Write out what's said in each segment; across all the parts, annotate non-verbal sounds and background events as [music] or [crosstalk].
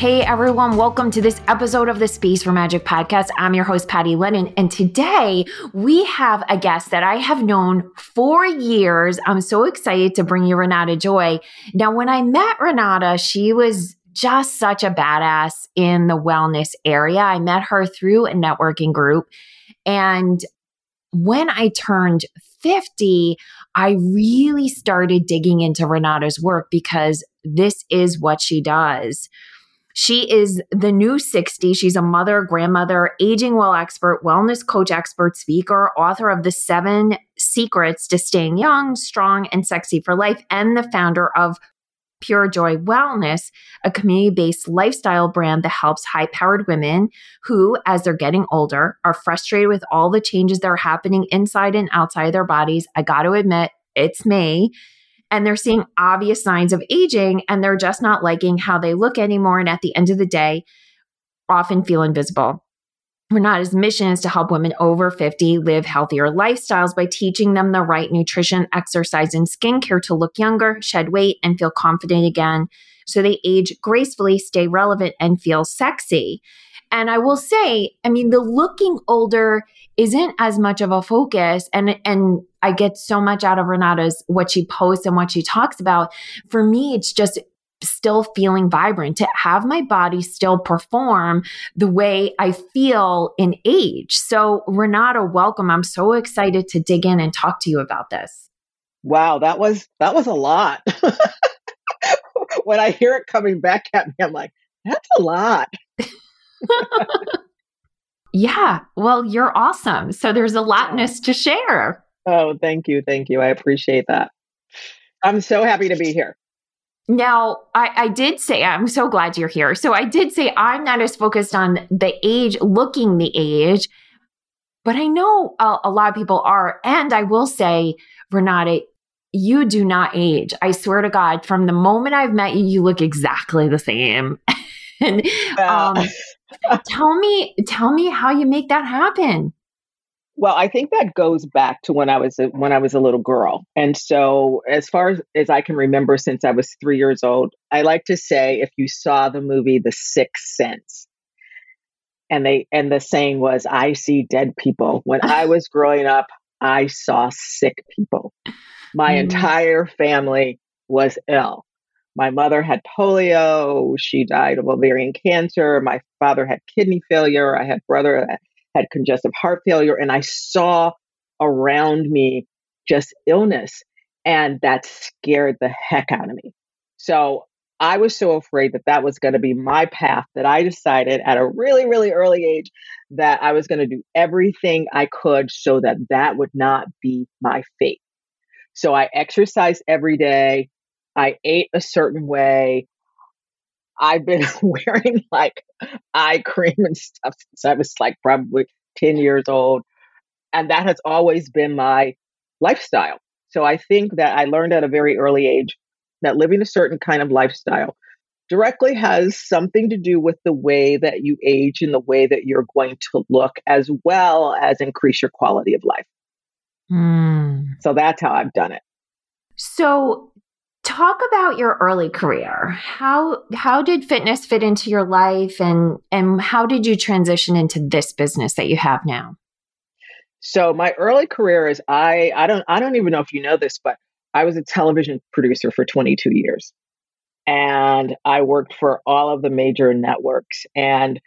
Hey everyone, welcome to this episode of the Space for Magic podcast. I'm your host, Patty Lennon, and today we have a guest that I have known for years. I'm so excited to bring you Renata Joy. Now, when I met Renata, she was just such a badass in the wellness area. I met her through a networking group. And when I turned 50, I really started digging into Renata's work because this is what she does. She is the new 60. She's a mother, grandmother, aging well expert, wellness coach expert, speaker, author of The Seven Secrets to Staying Young, Strong, and Sexy for Life, and the founder of Pure Joy Wellness, a community based lifestyle brand that helps high powered women who, as they're getting older, are frustrated with all the changes that are happening inside and outside their bodies. I got to admit, it's me and they're seeing obvious signs of aging and they're just not liking how they look anymore. And at the end of the day, often feel invisible. Renata's mission is to help women over 50 live healthier lifestyles by teaching them the right nutrition, exercise, and skincare to look younger, shed weight, and feel confident again so they age gracefully, stay relevant, and feel sexy. And I will say, I mean, the looking older isn't as much of a focus and and I get so much out of Renata's what she posts and what she talks about. For me, it's just still feeling vibrant to have my body still perform the way I feel in age. So, Renata, welcome. I'm so excited to dig in and talk to you about this. Wow, that was that was a lot. [laughs] when I hear it coming back at me, I'm like, that's a lot. [laughs] yeah, well, you're awesome. So there's a lotness to share. Oh, thank you. Thank you. I appreciate that. I'm so happy to be here. Now, I, I, did say, I'm so glad you're here. So I did say I'm not as focused on the age, looking the age, but I know a, a lot of people are. And I will say, Renata, you do not age. I swear to God, from the moment I've met you, you look exactly the same. [laughs] and um, [laughs] tell me, tell me how you make that happen. Well, I think that goes back to when I was a, when I was a little girl, and so as far as, as I can remember, since I was three years old, I like to say if you saw the movie The Sixth Sense, and they and the saying was, "I see dead people." When I was growing up, I saw sick people. My mm. entire family was ill. My mother had polio. She died of ovarian cancer. My father had kidney failure. I had brother that had congestive heart failure. And I saw around me just illness. And that scared the heck out of me. So I was so afraid that that was going to be my path that I decided at a really, really early age that I was going to do everything I could so that that would not be my fate. So I exercised every day. I ate a certain way. I've been [laughs] wearing like eye cream and stuff since I was like probably 10 years old. And that has always been my lifestyle. So I think that I learned at a very early age that living a certain kind of lifestyle directly has something to do with the way that you age and the way that you're going to look, as well as increase your quality of life. Mm. So that's how I've done it. So talk about your early career. How how did fitness fit into your life and and how did you transition into this business that you have now? So my early career is I I don't I don't even know if you know this, but I was a television producer for 22 years. And I worked for all of the major networks and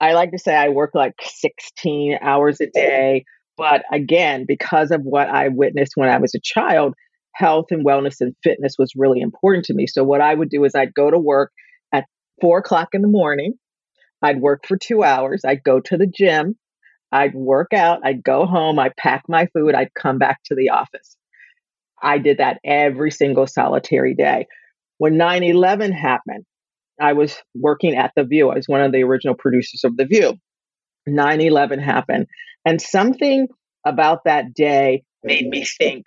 I like to say I worked like 16 hours a day, but again, because of what I witnessed when I was a child, health and wellness and fitness was really important to me. So what I would do is I'd go to work at four o'clock in the morning. I'd work for two hours. I'd go to the gym. I'd work out. I'd go home. I'd pack my food. I'd come back to the office. I did that every single solitary day. When 9 11 happened, I was working at The View. I was one of the original producers of The View. 9 11 happened. And something about that day made me think,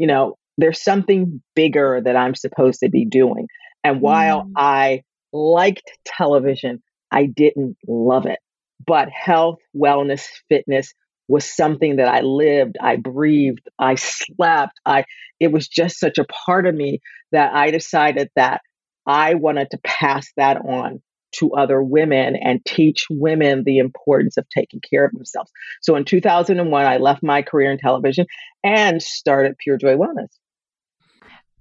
you know, there's something bigger that I'm supposed to be doing. And while mm. I liked television, I didn't love it. But health, wellness, fitness was something that I lived, I breathed, I slept. I it was just such a part of me that I decided that I wanted to pass that on to other women and teach women the importance of taking care of themselves. So in 2001, I left my career in television and started Pure Joy Wellness.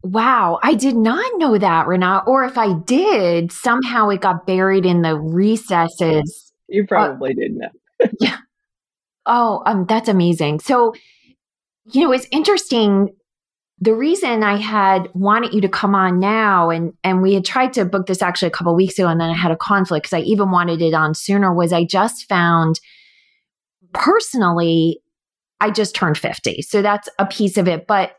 Wow, I did not know that, Renat. Or if I did, somehow it got buried in the recesses. You uh, probably uh, didn't know. yeah. Oh, um, that's amazing. So, you know, it's interesting the reason I had wanted you to come on now and and we had tried to book this actually a couple weeks ago and then I had a conflict because I even wanted it on sooner was I just found personally I just turned 50. So that's a piece of it, but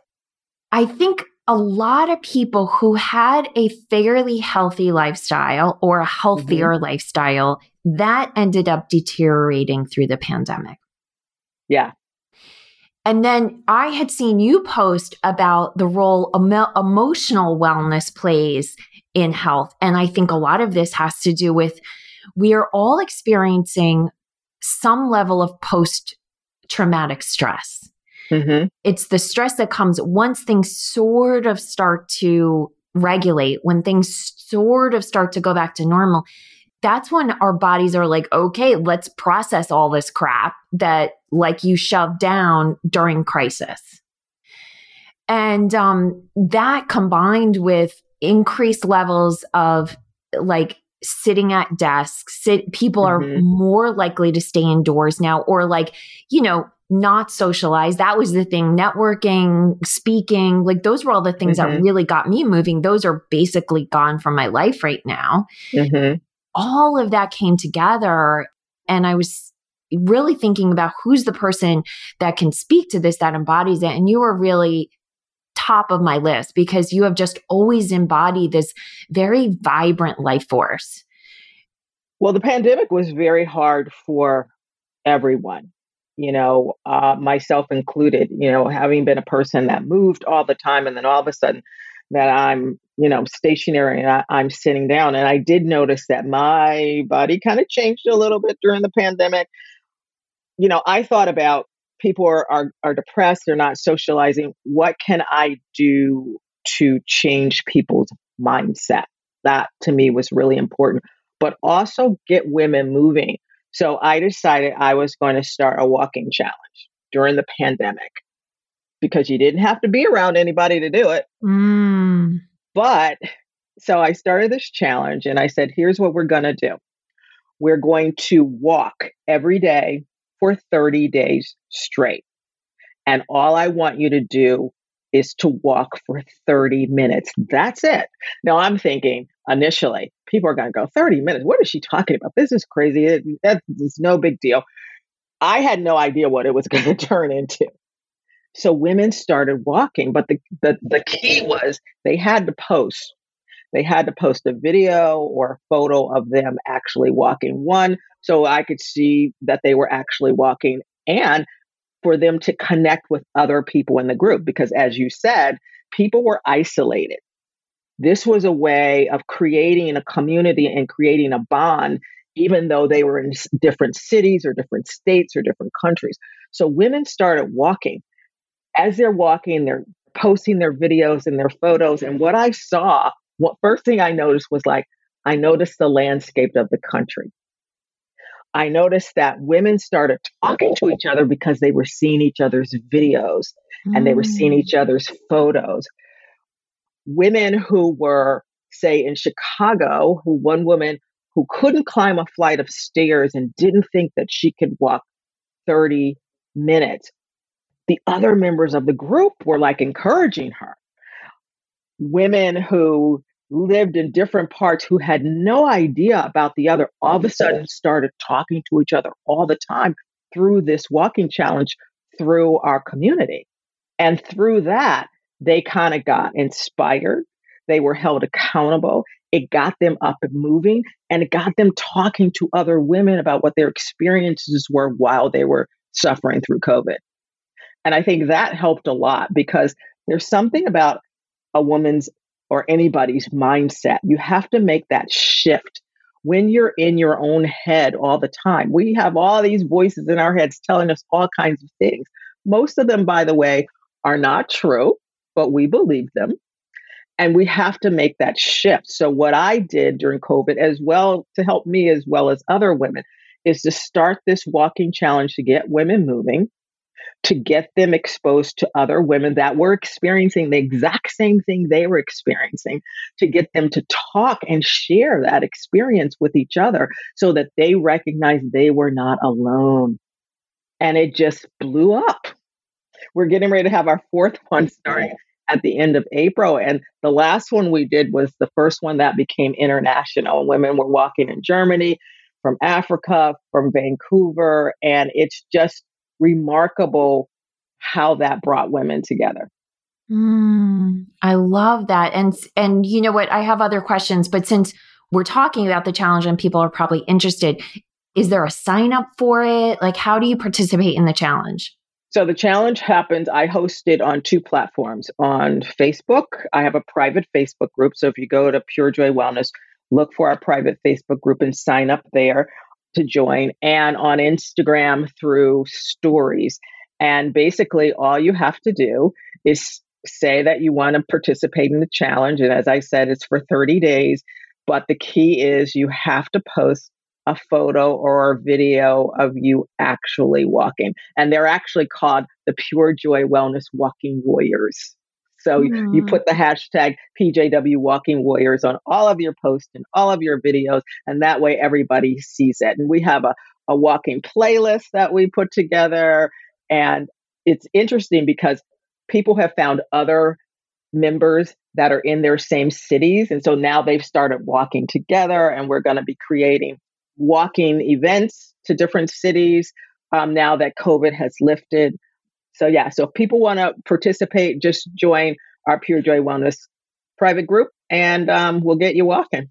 I think a lot of people who had a fairly healthy lifestyle or a healthier mm-hmm. lifestyle that ended up deteriorating through the pandemic. Yeah, and then I had seen you post about the role emo- emotional wellness plays in health. And I think a lot of this has to do with we are all experiencing some level of post traumatic stress. Mm-hmm. It's the stress that comes once things sort of start to regulate, when things sort of start to go back to normal. That's when our bodies are like, okay, let's process all this crap that like you shoved down during crisis. And um, that combined with increased levels of like sitting at desks, sit, people mm-hmm. are more likely to stay indoors now or like, you know, not socialize. That was the thing. Networking, speaking, like those were all the things mm-hmm. that really got me moving. Those are basically gone from my life right now. Mm-hmm. All of that came together. And I was really thinking about who's the person that can speak to this, that embodies it. And you are really top of my list because you have just always embodied this very vibrant life force. Well, the pandemic was very hard for everyone, you know, uh, myself included, you know, having been a person that moved all the time and then all of a sudden that I'm, you know, stationary and I, am sitting down. And I did notice that my body kind of changed a little bit during the pandemic you know, I thought about people are, are, are depressed, they're not socializing. What can I do to change people's mindset? That to me was really important, but also get women moving. So I decided I was going to start a walking challenge during the pandemic because you didn't have to be around anybody to do it. Mm. But so I started this challenge and I said, here's what we're going to do. We're going to walk every day for 30 days straight. And all I want you to do is to walk for 30 minutes. That's it. Now I'm thinking initially, people are going to go 30 minutes. What is she talking about? This is crazy. That's no big deal. I had no idea what it was going [laughs] to turn into. So women started walking, but the, the, the key was they had to post they had to post a video or a photo of them actually walking. One, so I could see that they were actually walking, and for them to connect with other people in the group. Because as you said, people were isolated. This was a way of creating a community and creating a bond, even though they were in different cities or different states or different countries. So women started walking. As they're walking, they're posting their videos and their photos. And what I saw what first thing I noticed was like I noticed the landscape of the country. I noticed that women started talking to each other because they were seeing each other's videos mm. and they were seeing each mm. other's photos. Women who were, say, in Chicago, who one woman who couldn't climb a flight of stairs and didn't think that she could walk 30 minutes. The other members of the group were like encouraging her. Women who lived in different parts who had no idea about the other all of a sudden started talking to each other all the time through this walking challenge through our community. And through that, they kind of got inspired. they were held accountable. It got them up and moving and it got them talking to other women about what their experiences were while they were suffering through COVID. And I think that helped a lot because there's something about a woman's or anybody's mindset. You have to make that shift when you're in your own head all the time. We have all these voices in our heads telling us all kinds of things. Most of them, by the way, are not true, but we believe them. And we have to make that shift. So, what I did during COVID, as well to help me as well as other women, is to start this walking challenge to get women moving to get them exposed to other women that were experiencing the exact same thing they were experiencing, to get them to talk and share that experience with each other so that they recognized they were not alone. And it just blew up. We're getting ready to have our fourth [laughs] one starting at the end of April. And the last one we did was the first one that became international. Women were walking in Germany, from Africa, from Vancouver. And it's just remarkable how that brought women together. Mm, I love that. And and you know what? I have other questions, but since we're talking about the challenge and people are probably interested, is there a sign up for it? Like how do you participate in the challenge? So the challenge happens. I host it on two platforms. On Facebook, I have a private Facebook group. So if you go to Pure Joy Wellness, look for our private Facebook group and sign up there to join and on Instagram through stories. And basically, all you have to do is say that you want to participate in the challenge. And as I said, it's for 30 days. But the key is you have to post a photo or a video of you actually walking. And they're actually called the Pure Joy Wellness Walking Warriors. So mm. you put the hashtag PJW Walking Warriors on all of your posts and all of your videos, and that way everybody sees it. And we have a, a walking playlist that we put together. And it's interesting because people have found other members that are in their same cities. And so now they've started walking together, and we're going to be creating walking events to different cities um, now that COVID has lifted. So yeah, so if people want to participate, just join our Pure Joy Wellness private group, and um, we'll get you walking.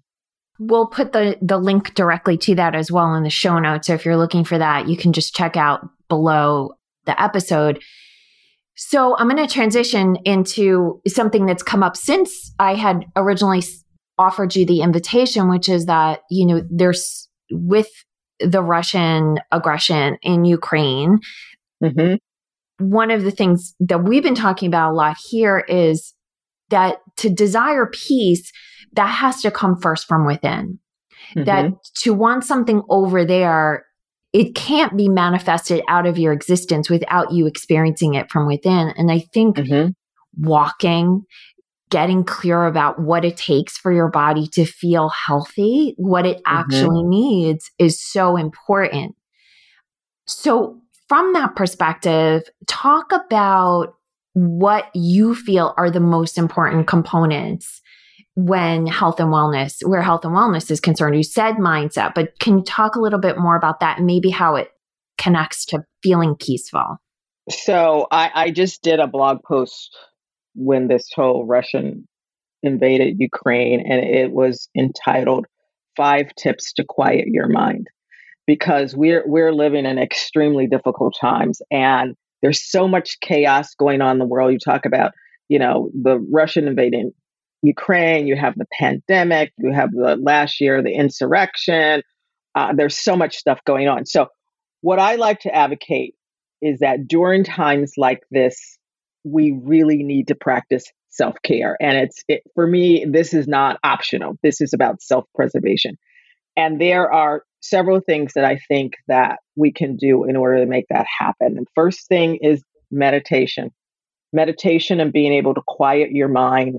We'll put the the link directly to that as well in the show notes. So if you're looking for that, you can just check out below the episode. So I'm going to transition into something that's come up since I had originally offered you the invitation, which is that you know there's with the Russian aggression in Ukraine. Mm-hmm one of the things that we've been talking about a lot here is that to desire peace, that has to come first from within. Mm-hmm. That to want something over there, it can't be manifested out of your existence without you experiencing it from within. And I think mm-hmm. walking, getting clear about what it takes for your body to feel healthy, what it mm-hmm. actually needs is so important. So from that perspective, talk about what you feel are the most important components when health and wellness, where health and wellness is concerned. You said mindset, but can you talk a little bit more about that and maybe how it connects to feeling peaceful? So I, I just did a blog post when this whole Russian invaded Ukraine, and it was entitled Five Tips to Quiet Your Mind because we're we're living in extremely difficult times and there's so much chaos going on in the world. You talk about, you know, the Russian invading Ukraine, you have the pandemic, you have the last year, the insurrection. Uh, there's so much stuff going on. So, what I like to advocate is that during times like this, we really need to practice self care. And it's, it, for me, this is not optional. This is about self preservation. And there are several things that I think that we can do in order to make that happen. The first thing is meditation. Meditation and being able to quiet your mind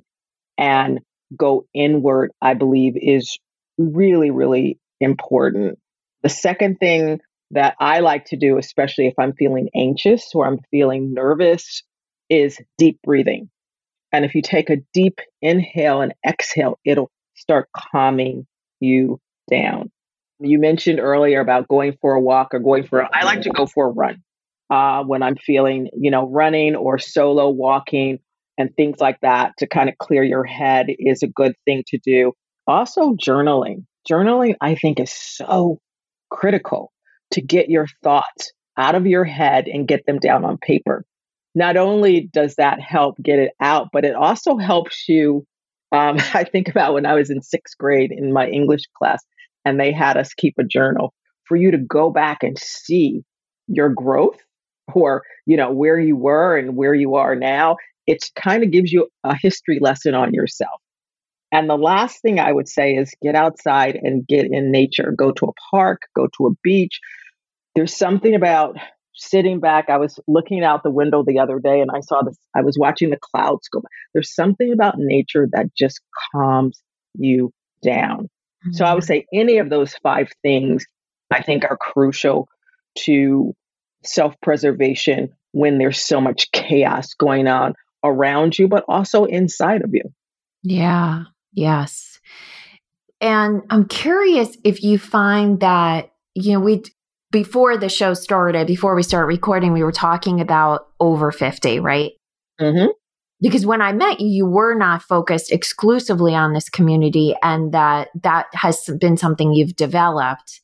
and go inward, I believe, is really, really important. The second thing that I like to do, especially if I'm feeling anxious or I'm feeling nervous, is deep breathing. And if you take a deep inhale and exhale, it'll start calming you down. You mentioned earlier about going for a walk or going for, a, I like to go for a run uh, when I'm feeling, you know, running or solo walking. and things like that to kind of clear your head is a good thing to do. Also, journaling. Journaling, I think, is so critical to get your thoughts out of your head and get them down on paper. Not only does that help get it out, but it also helps you. Um, [laughs] I think about when I was in sixth grade in my English class, and they had us keep a journal for you to go back and see your growth or you know where you were and where you are now. It kind of gives you a history lesson on yourself. And the last thing i would say is get outside and get in nature. Go to a park go to a beach. There's something about sitting back. I was looking out the window the other day and i saw this i was watching the clouds go by. There's something about nature that just calms you down mm-hmm. so i would say any of those five things i think are crucial to self preservation when there's so much chaos going on around you, but also inside of you. Yeah, yes. And I'm curious if you find that, you know, we, before the show started, before we start recording, we were talking about over 50, right? Mm-hmm. Because when I met you, you were not focused exclusively on this community, and that that has been something you've developed.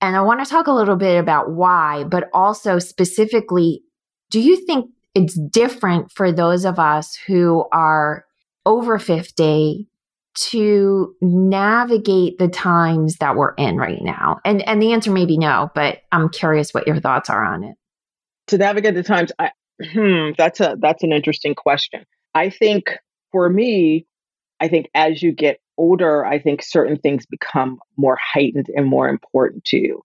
And I want to talk a little bit about why, but also specifically, do you think it's different for those of us who are over 50 to navigate the times that we're in right now? And and the answer may be no, but I'm curious what your thoughts are on it. To navigate the times, I, hmm, that's a that's an interesting question. I think for me, I think as you get older, I think certain things become more heightened and more important to you.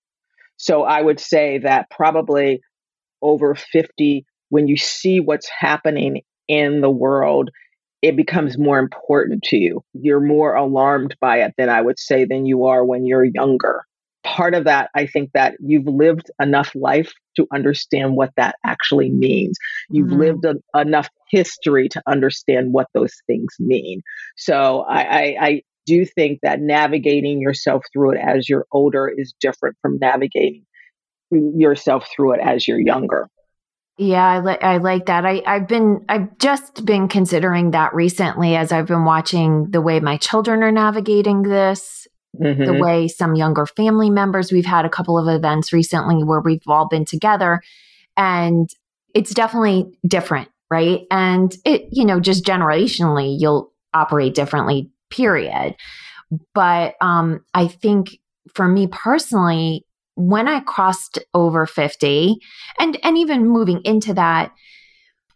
So I would say that probably over 50, when you see what's happening in the world, it becomes more important to you. You're more alarmed by it than I would say than you are when you're younger part of that, I think that you've lived enough life to understand what that actually means. You've mm-hmm. lived a, enough history to understand what those things mean. So I, I, I do think that navigating yourself through it as you're older is different from navigating yourself through it as you're younger. Yeah, I, li- I like that. I, I've been, I've just been considering that recently as I've been watching the way my children are navigating this mm-hmm. the way some younger family members, we've had a couple of events recently where we've all been together and it's definitely different, right? And it, you know, just generationally, you'll operate differently, period. But um, I think for me personally, when I crossed over 50 and and even moving into that,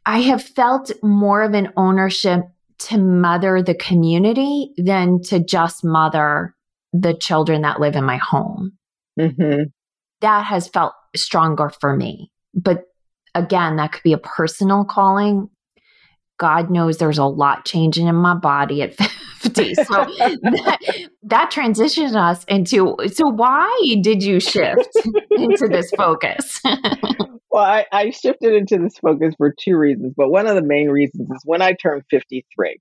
I have felt more of an ownership to mother the community than to just mother the children that live in my home. Mm-hmm. That has felt stronger for me. But again, that could be a personal calling. God knows there's a lot changing in my body at [laughs] 50. So that, that transitioned us into so why did you shift [laughs] into this focus? [laughs] well, I, I shifted into this focus for two reasons, but one of the main reasons is when I turned 53.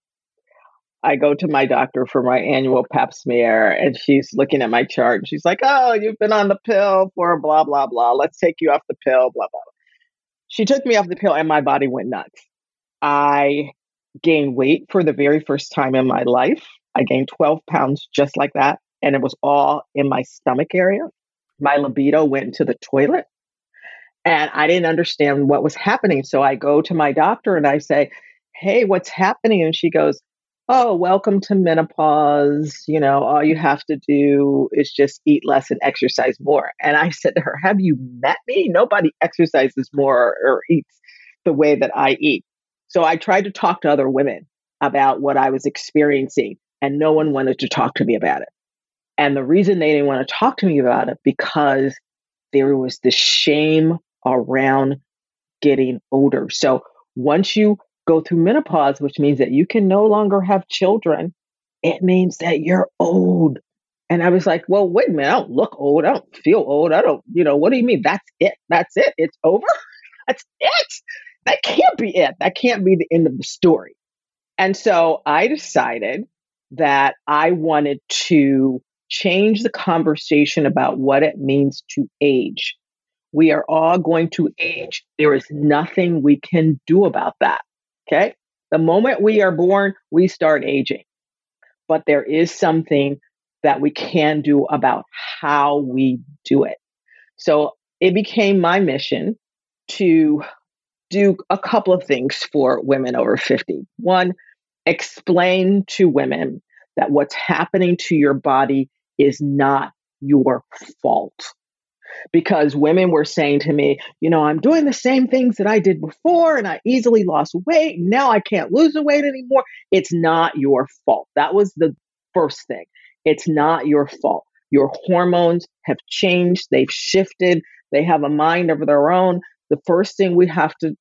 I go to my doctor for my annual pap smear and she's looking at my chart and she's like, Oh, you've been on the pill for blah, blah, blah. Let's take you off the pill, blah, blah. She took me off the pill and my body went nuts. I gained weight for the very first time in my life. I gained 12 pounds just like that. And it was all in my stomach area. My libido went to the toilet and I didn't understand what was happening. So I go to my doctor and I say, Hey, what's happening? And she goes, oh, welcome to menopause. You know, all you have to do is just eat less and exercise more. And I said to her, Have you met me? Nobody exercises more or, eats the way that I eat. So I tried to talk to other women about what I was experiencing, and no one wanted to talk to me about it. And the reason they didn't want to talk to me about it because there was this shame around getting older. So once you go through menopause, which means that you can no longer have children, it means that you're old. And I was like, well, wait a minute, I don't look old. I don't feel old. I don't, you know, what do you mean? That's it. That's it. It's over. [laughs] That's it. That can't be it. That can't be the end of the story. And so I decided that I wanted to change the conversation about what it means to age. We are all going to age. There is nothing we can do about that. Okay. The moment we are born, we start aging. But there is something that we can do about how we do it. So it became my mission to do a couple of things for women over 50. One, explain to women that what's happening to your body is not your fault. Because women were saying to me, you know, I'm doing the same things that I did before and I easily lost weight. Now I can't lose the weight anymore. It's not your fault. That was the first thing. It's not your fault. Your hormones have changed, they've shifted, they have a mind of their own. The first thing we have to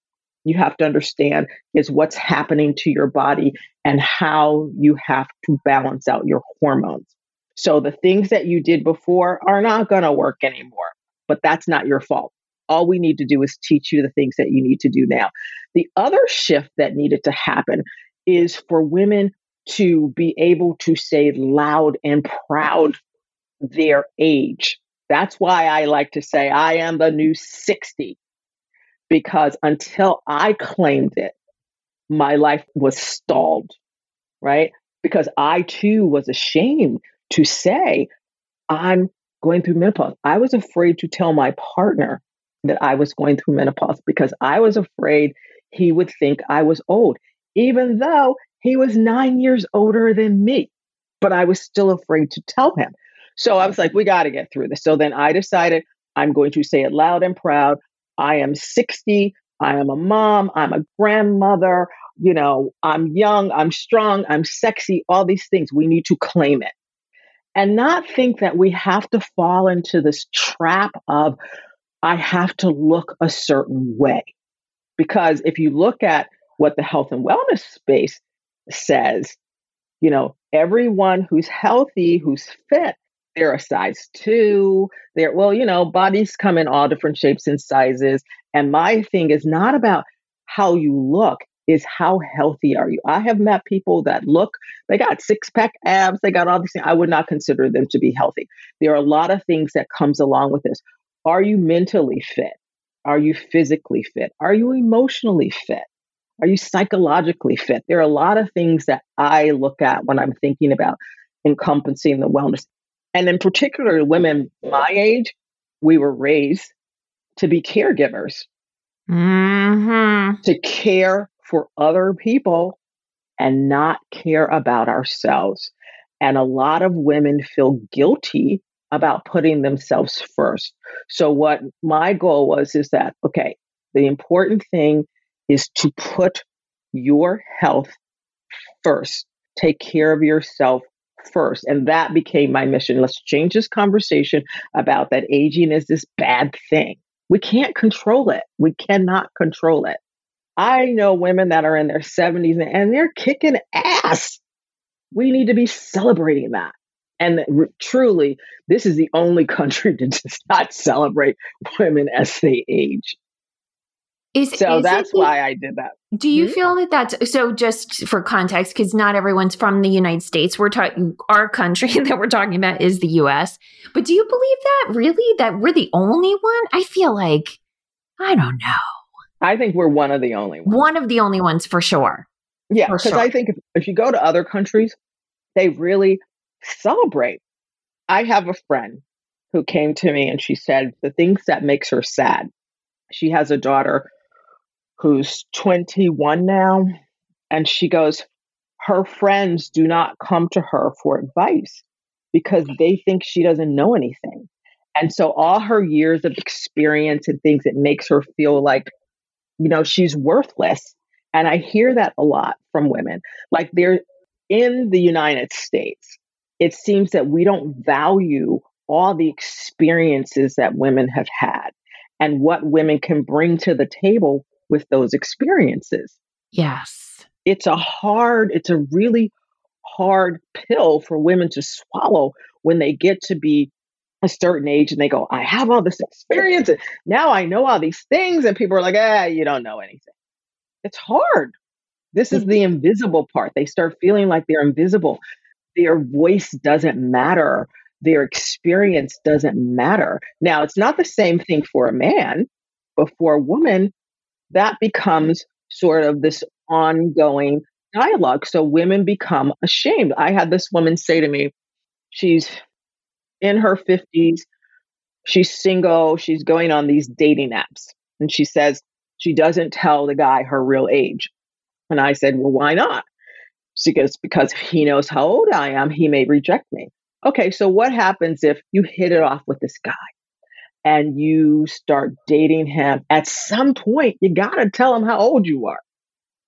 you have to understand is what's happening to your body and how you have to balance out your hormones. So the things that you did before are not going to work anymore, but that's not your fault. All we need to do is teach you the things that you need to do now. The other shift that needed to happen is for women to be able to say loud and proud their age. That's why I like to say I am the new 60 because until I claimed it, my life was stalled, right? Because I too was ashamed to say, I'm going through menopause. I was afraid to tell my partner that I was going through menopause because I was afraid he would think I was old, even though he was nine years older than me. But I was still afraid to tell him. So I was like, we got to get through this. So then I decided I'm going to say it loud and proud. I am 60. I am a mom. I'm a grandmother. You know, I'm young. I'm strong. I'm sexy. All these things. We need to claim it and not think that we have to fall into this trap of, I have to look a certain way. Because if you look at what the health and wellness space says, you know, everyone who's healthy, who's fit, they're a size two. They're, well, you know, bodies come in all different shapes and sizes. And my thing is not about how you look, is how healthy are you? I have met people that look, they got six pack abs, they got all these things. I would not consider them to be healthy. There are a lot of things that comes along with this. Are you mentally fit? Are you physically fit? Are you emotionally fit? Are you psychologically fit? There are a lot of things that I look at when I'm thinking about encompassing the wellness and in particular, women my age, we were raised to be caregivers, mm-hmm. to care for other people and not care about ourselves. And a lot of women feel guilty about putting themselves first. So, what my goal was is that, okay, the important thing is to put your health first, take care of yourself first. And that became my mission. Let's change this conversation about that aging is this bad thing. We can't control it. We cannot control it. I know women that are in their 70s and they're kicking ass. We need to be celebrating that. And truly, this is the only [laughs] country to just not celebrate women as they age. Is, so is that's why I did that. Do you mm-hmm. feel that that's so? Just for context, because not everyone's from the United States. We're talking our country [laughs] that we're talking about is the U.S. But do you believe that really that we're the only one? I feel like I don't know. I think we're one of the only ones. One of the only ones for sure. Yeah, because sure. I think if, if you go to other countries, they really celebrate. I have a friend who came to me and she said the things that makes her sad. She has a daughter who's 21 now. And she goes, her friends do not come to her for advice because they think she doesn't know anything. And so all her years of experience and things, it makes her feel like, you know, she's worthless. And I hear that a lot from women. Like they're in the United States, it seems that we don't value all the experiences that women have had and what women can bring to the table with those experiences. Yes. It's a hard, it's a really hard pill for women to swallow when they get to be a certain age and they go, I have all this experience and now I know all these things. And people are like, ah, you don't know anything. It's hard. This is the invisible part. They start feeling like they're invisible. Their voice doesn't matter. Their experience doesn't matter. Now, it's not the same thing for a man, but for a woman, that becomes sort of this ongoing dialogue. So women become ashamed. I had this woman say to me, she's in her 50s, she's single, she's going on these dating apps. And she says she doesn't tell the guy her real age. And I said, Well, why not? She goes, Because if he knows how old I am, he may reject me. Okay, so what happens if you hit it off with this guy and you start dating him? At some point, you got to tell him how old you are.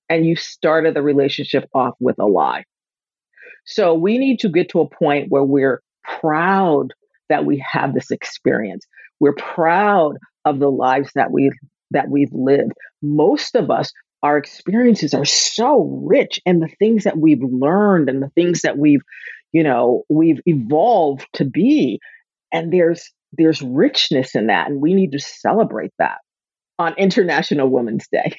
And you started the relationship off with a lie. So we need to get to a point where we're proud that we have this experience. We're proud of the lives that we that we've lived. Most of us our experiences are so rich and the things that we've learned and the things that we've you know we've evolved to be and there's there's richness in that and we need to celebrate that on international women's day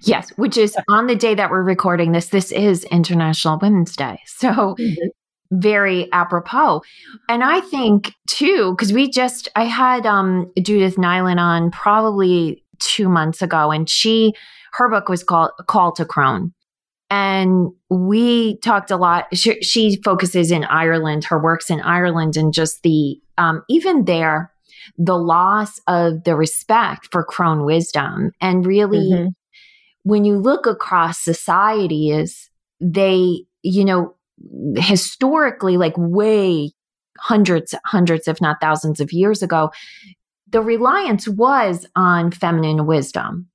yes which is on the day that we're recording this this is international women's day so mm-hmm. Very apropos and i think too because we just i had um judith nyland on probably two months ago and she her book was called Call to Crone. And we talked a lot. She, she, focuses in Ireland, her works in Ireland, and just the, um, even there, the loss of the respect for crone wisdom. And really, mm-hmm. when you look across societies, they, you know, historically, like way hundreds, hundreds, if not thousands of years ago, the reliance was on feminine wisdom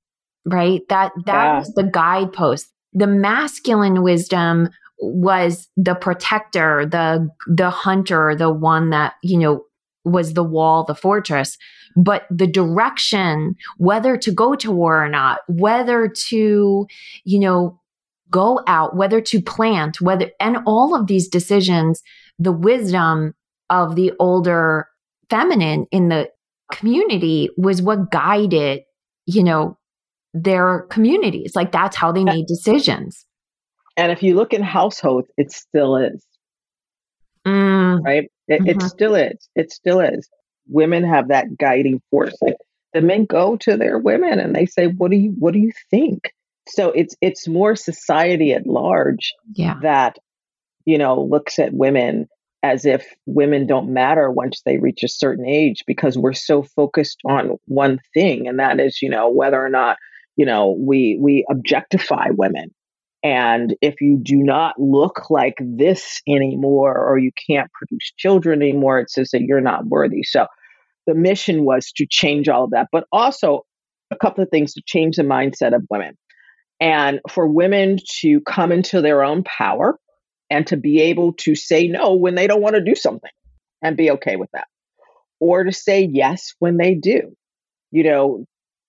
right? That that yeah. was the guidepost. The masculine wisdom was the protector, the the hunter, the one that, you know, was the wall, the fortress. But the direction, whether to go to war or not, whether to, you know, go out, whether to plant, whether, and all of these decisions, the wisdom of the older feminine in the community was what guided, you know, their communities. Like that's how they made decisions. And if you look in households, it still is. Mm. Right? It, mm-hmm. it, still is. It still is. Women have that guiding force. Like the men go to their women and they say, What do you what do you think? So it's it's more society at large yeah. that, you know, looks at women as if women don't matter once they reach a certain age because we're so focused on one thing and that is, you know, whether or not you know we we objectify women. And if you do not look like this anymore or you can't produce children anymore it says that you're not worthy. So the mission was to change all of that but also a couple of things to change the mindset of women and for women to come into their own power and to be able to say no when they don't want to do something and be okay with that. Or to say yes when they do you know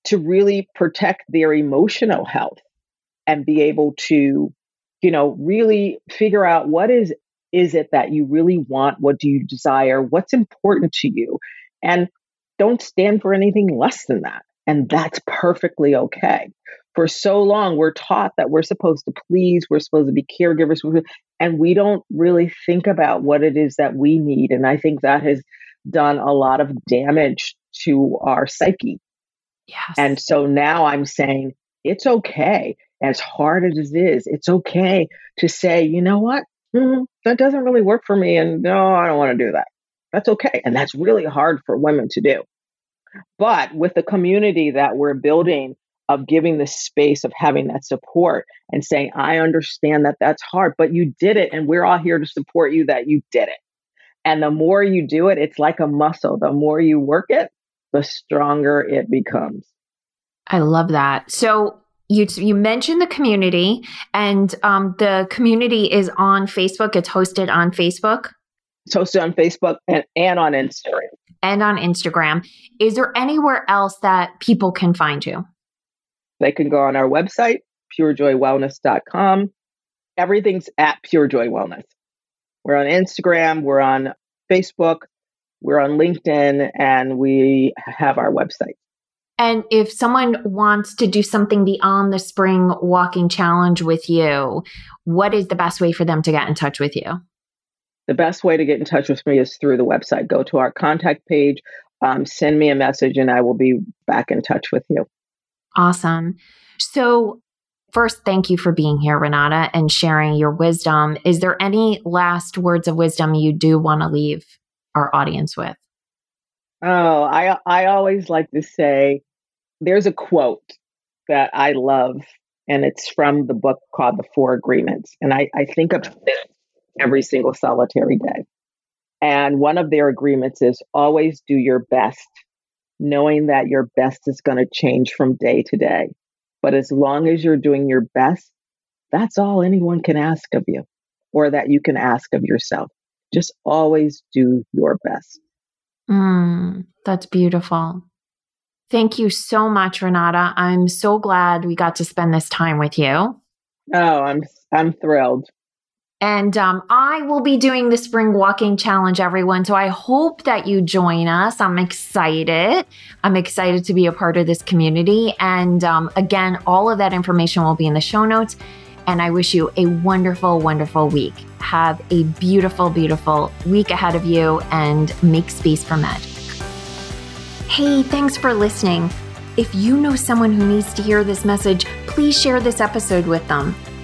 to really protect their emotional health and be able to you know really figure out what is is it that you really want what do you desire what's important to you and don't stand for anything less than that and that's perfectly okay for so long we're taught that we're supposed to please we're supposed to be caregivers and we don't really think about what it is that we need and i think that has done a lot of damage to our psyche Yes. And so now I'm saying it's okay, as hard as it is, it's okay to say, you know what, mm, that doesn't really work for me. And no, I don't want to do that. That's okay. And that's really hard for women to do. But with the community that we're building, of giving the space of having that support and saying, I understand that that's hard, but you did it. And we're all here to support you that you did it. And the more you do it, it's like a muscle. The more you work it, the stronger it becomes. I love that. So you you mentioned the community, and um, the community is on Facebook. It's hosted on Facebook. It's hosted on Facebook and, and on Instagram. And on Instagram. Is there anywhere else that people can find you? They can go on our website, purejoywellness.com. Everything's at Pure Joy Wellness. We're on Instagram, we're on Facebook, we're on LinkedIn and we have our website. And if someone wants to do something beyond the spring walking challenge with you, what is the best way for them to get in touch with you? The best way to get in touch with me is through the website. Go to our contact page, um, send me a message, and I will be back in touch with you. Awesome. So, First, thank you for being here, Renata, and sharing your wisdom. Is there any last words of wisdom you do want to leave our audience with? Oh, I I always like to say there's a quote that I love, and it's from the book called The Four Agreements. And I, I think of it every single solitary day. And one of their agreements is always do your best, knowing that your best is going to change from day to day. But as long as you're doing your best, that's all anyone can ask of you or that you can ask of yourself. Just always do your best. Mm, that's beautiful. Thank you so much, Renata. I'm so glad we got to spend this time with you. Oh, I'm I'm thrilled. And um, I will be doing the spring walking challenge, everyone. So I hope that you join us. I'm excited. I'm excited to be a part of this community. And um, again, all of that information will be in the show notes. And I wish you a wonderful, wonderful week. Have a beautiful, beautiful week ahead of you and make space for magic. Hey, thanks for listening. If you know someone who needs to hear this message, please share this episode with them.